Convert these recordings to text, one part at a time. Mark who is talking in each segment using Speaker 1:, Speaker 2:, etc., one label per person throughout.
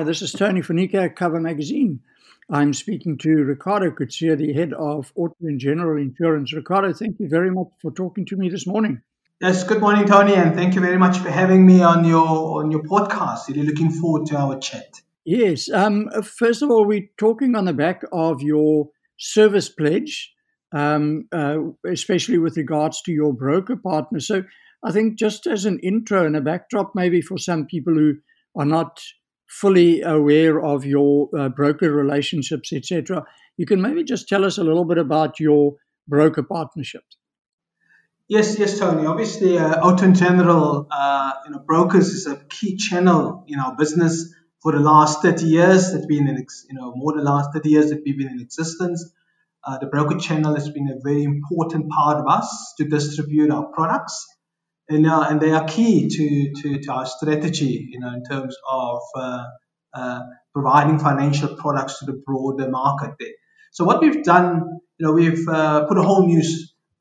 Speaker 1: Hi, this is Tony Funica, Cover Magazine. I'm speaking to Ricardo Coetzee, the head of Auto and General Insurance. Ricardo, thank you very much for talking to me this morning.
Speaker 2: Yes, good morning, Tony, and thank you very much for having me on your on your podcast. Really looking forward to our chat.
Speaker 1: Yes. Um, first of all, we're talking on the back of your service pledge, um, uh, especially with regards to your broker partner. So, I think just as an intro and a backdrop, maybe for some people who are not fully aware of your uh, broker relationships, etc., you can maybe just tell us a little bit about your broker partnerships.
Speaker 2: Yes, yes, Tony. Obviously, uh, Auto General, uh, you know, brokers is a key channel in our business for the last 30 years. It's been in, you know, more than the last 30 years that we've been in existence. Uh, the broker channel has been a very important part of us to distribute our products and, uh, and they are key to, to, to, our strategy, you know, in terms of uh, uh, providing financial products to the broader market there. So what we've done, you know, we've uh, put a whole new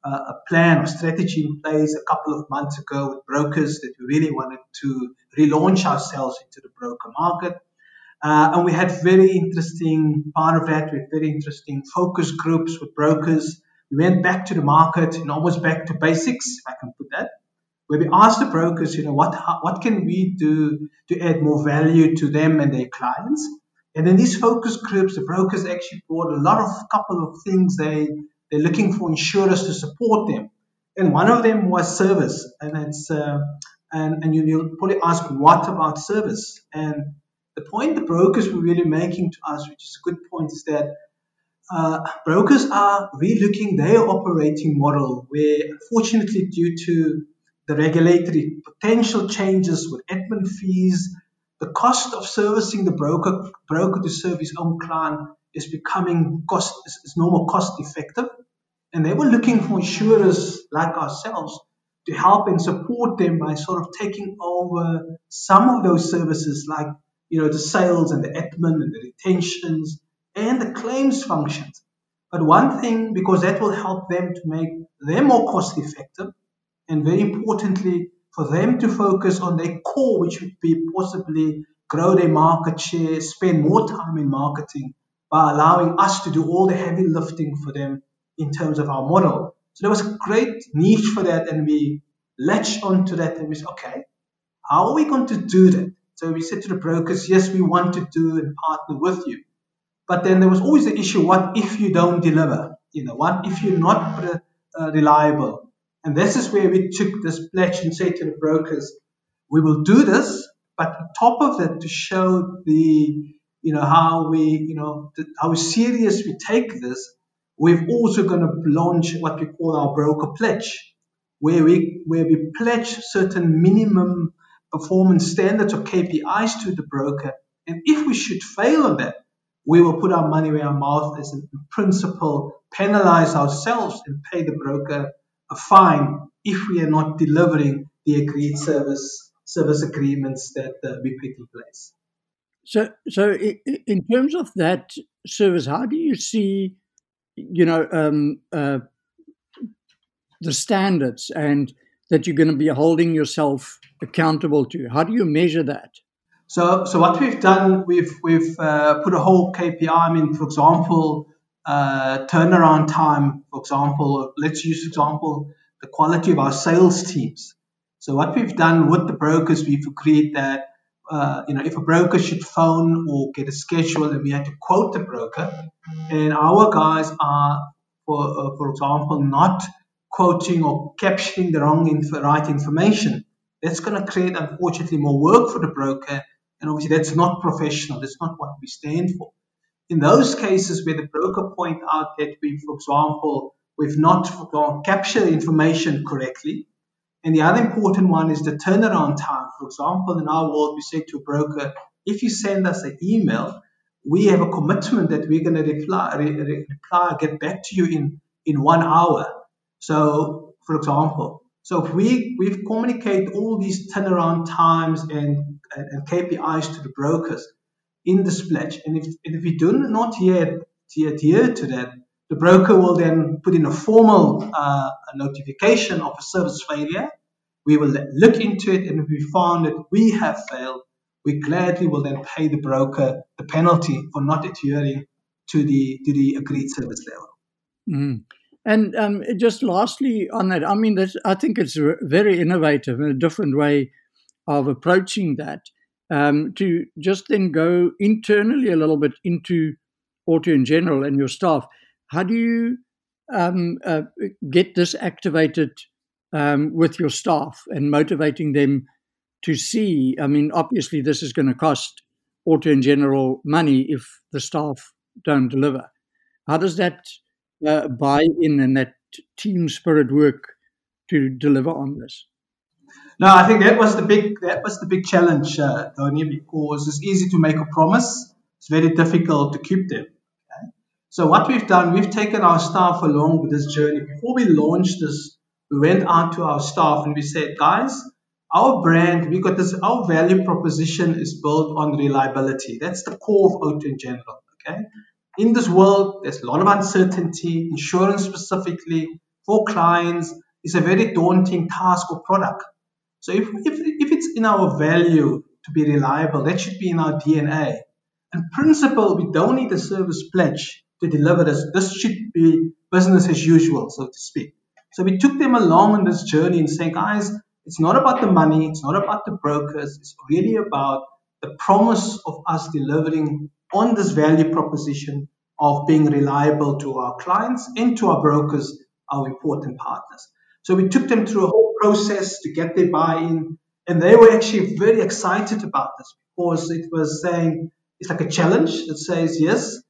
Speaker 2: uh, a plan or strategy in place a couple of months ago with brokers that we really wanted to relaunch ourselves into the broker market. Uh, and we had very interesting part of that. Had very interesting focus groups with brokers. We went back to the market and almost back to basics, if I can put that where we ask the brokers, you know, what what can we do to add more value to them and their clients? And in these focus groups, the brokers actually brought a lot of couple of things they they're looking for insurers to support them. And one of them was service, and it's uh, and and you, will probably ask what about service? And the point the brokers were really making to us, which is a good point, is that uh, brokers are relooking their operating model, where unfortunately due to the regulatory potential changes with admin fees, the cost of servicing the broker broker to serve his own client is becoming cost is, no more cost effective. And they were looking for insurers like ourselves to help and support them by sort of taking over some of those services like you know the sales and the admin and the retentions and the claims functions. But one thing, because that will help them to make them more cost effective, and very importantly, for them to focus on their core, which would be possibly grow their market share, spend more time in marketing by allowing us to do all the heavy lifting for them in terms of our model. So there was a great niche for that, and we latched onto that and we said, okay, how are we going to do that? So we said to the brokers, yes, we want to do and partner with you. But then there was always the issue, what if you don't deliver? You know, what if you're not uh, reliable? And this is where we took this pledge and said to the brokers, we will do this, but on top of that, to show the, you know, how we, you know, the, how serious we take this, we're also going to launch what we call our broker pledge, where we, where we pledge certain minimum performance standards or KPIs to the broker. And if we should fail on that, we will put our money where our mouth is and in principle penalize ourselves and pay the broker a fine if we are not delivering the agreed service service agreements that uh, we put in place.
Speaker 1: So, so in terms of that service, how do you see, you know, um, uh, the standards and that you're going to be holding yourself accountable to? How do you measure that?
Speaker 2: So, so what we've done, we've we've uh, put a whole KPI. I mean, for example, uh, turnaround time, for example, let's use example the quality of our sales teams. So what we've done with the brokers, we've agreed that uh, you know if a broker should phone or get a schedule, and we had to quote the broker, and our guys are, for uh, for example, not quoting or capturing the wrong inf- right information. That's going to create, unfortunately, more work for the broker, and obviously that's not professional. That's not what we stand for. In those cases where the broker point out that we, for example, we've not captured information correctly, and the other important one is the turnaround time. For example, in our world, we say to a broker, if you send us an email, we have a commitment that we're going to reply, re- reply, get back to you in, in one hour. So, for example, so if we we've communicate all these turnaround times and, and KPIs to the brokers, in this pledge. And if, and if we do not yet adhere to that, the broker will then put in a formal uh, a notification of a service failure. We will look into it, and if we found that we have failed, we gladly will then pay the broker the penalty for not adhering to the to the agreed service level.
Speaker 1: Mm. And um, just lastly on that, I mean, I think it's very innovative and a different way of approaching that. Um, to just then go internally a little bit into Auto and General and your staff. How do you um, uh, get this activated um, with your staff and motivating them to see? I mean, obviously, this is going to cost Auto and General money if the staff don't deliver. How does that uh, buy in and that team spirit work to deliver on this?
Speaker 2: No, I think that was the big that was the big challenge, uh, Tony, because it's easy to make a promise. It's very difficult to keep them. Okay? So what we've done, we've taken our staff along with this journey. Before we launched this, we went out to our staff and we said, guys, our brand, we got this, our value proposition is built on reliability. That's the core of Auto and General. Okay in this world, there's a lot of uncertainty. Insurance, specifically for clients, is a very daunting task or product. So, if, if, if it's in our value to be reliable, that should be in our DNA. And principle, we don't need a service pledge to deliver this. This should be business as usual, so to speak. So we took them along on this journey and saying, guys, it's not about the money, it's not about the brokers, it's really about the promise of us delivering on this value proposition of being reliable to our clients and to our brokers, our important partners. So we took them through a whole process to get their buy-in, and they were actually very excited about this because it was saying it's like a challenge that says yes,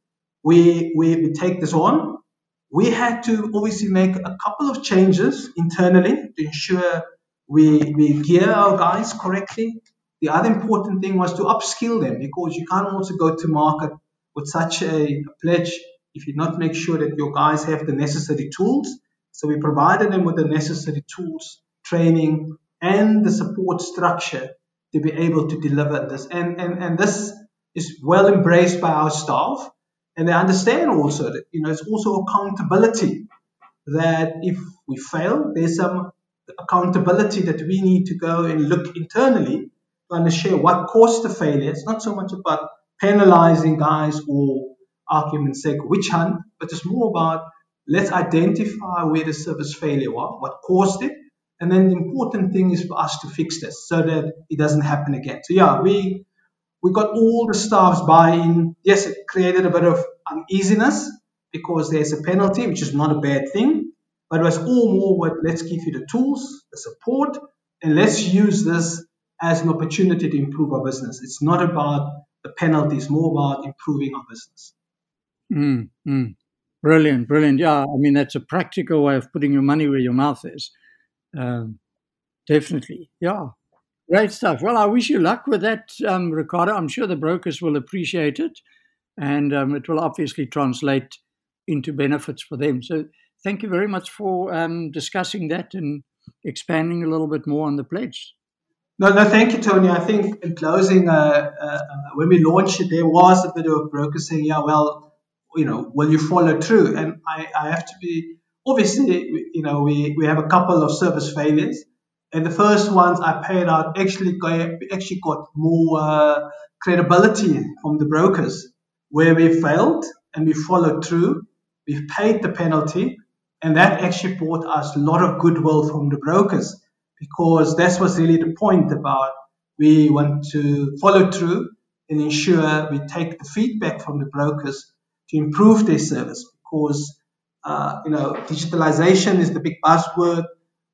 Speaker 2: we we, we take this on. We had to obviously make a couple of changes internally to ensure we, we gear our guys correctly, the other important thing was to upskill them because you can't also go to market with such a pledge if you not make sure that your guys have the necessary tools. So we provided them with the necessary tools, training, and the support structure to be able to deliver this. And, and, and this is well embraced by our staff. And they understand also that, you know, it's also accountability that if we fail, there's some accountability that we need to go and look internally to share what caused the failure. It's not so much about penalizing guys or argument's sake witch hunt, but it's more about let's identify where the service failure was, what caused it, and then the important thing is for us to fix this so that it doesn't happen again. So yeah, we we got all the staff's buy-in. Yes, it created a bit of uneasiness because there's a penalty, which is not a bad thing, but it was all more what let's give you the tools, the support, and let's use this as an opportunity to improve our business. It's not about the penalty, it's more about improving our business.
Speaker 1: Mm, mm. Brilliant, brilliant. Yeah, I mean, that's a practical way of putting your money where your mouth is. Um, definitely. Yeah. Great stuff. Well, I wish you luck with that, um, Ricardo. I'm sure the brokers will appreciate it and um, it will obviously translate into benefits for them. So, thank you very much for um, discussing that and expanding a little bit more on the pledge.
Speaker 2: No, no, thank you, Tony. I think in closing, uh, uh, when we launched it, there was a bit of a broker saying, yeah, well, you know, will you follow through? And I, I have to be, obviously, you know, we, we have a couple of service failures. And the first ones I paid out actually got, actually got more uh, credibility from the brokers where we failed and we followed through. We've paid the penalty, and that actually brought us a lot of goodwill from the brokers because that's was really the point about we want to follow through and ensure we take the feedback from the brokers to improve their service because uh, you know digitalization is the big buzzword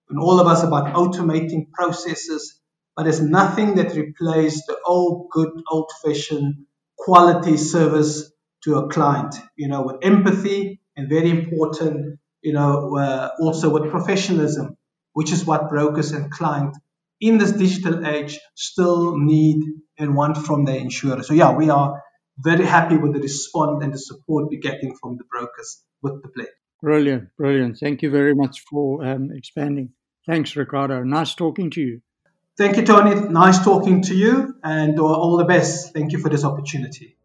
Speaker 2: and all of us about automating processes but there's nothing that replaces the old good old fashioned quality service to a client you know with empathy and very important you know uh, also with professionalism which is what brokers and clients in this digital age still need and want from their insurer. So yeah, we are very happy with the response and the support we're getting from the brokers with the play.
Speaker 1: Brilliant, brilliant. Thank you very much for um, expanding. Thanks, Ricardo. Nice talking to you.
Speaker 2: Thank you, Tony. Nice talking to you, and all the best. Thank you for this opportunity.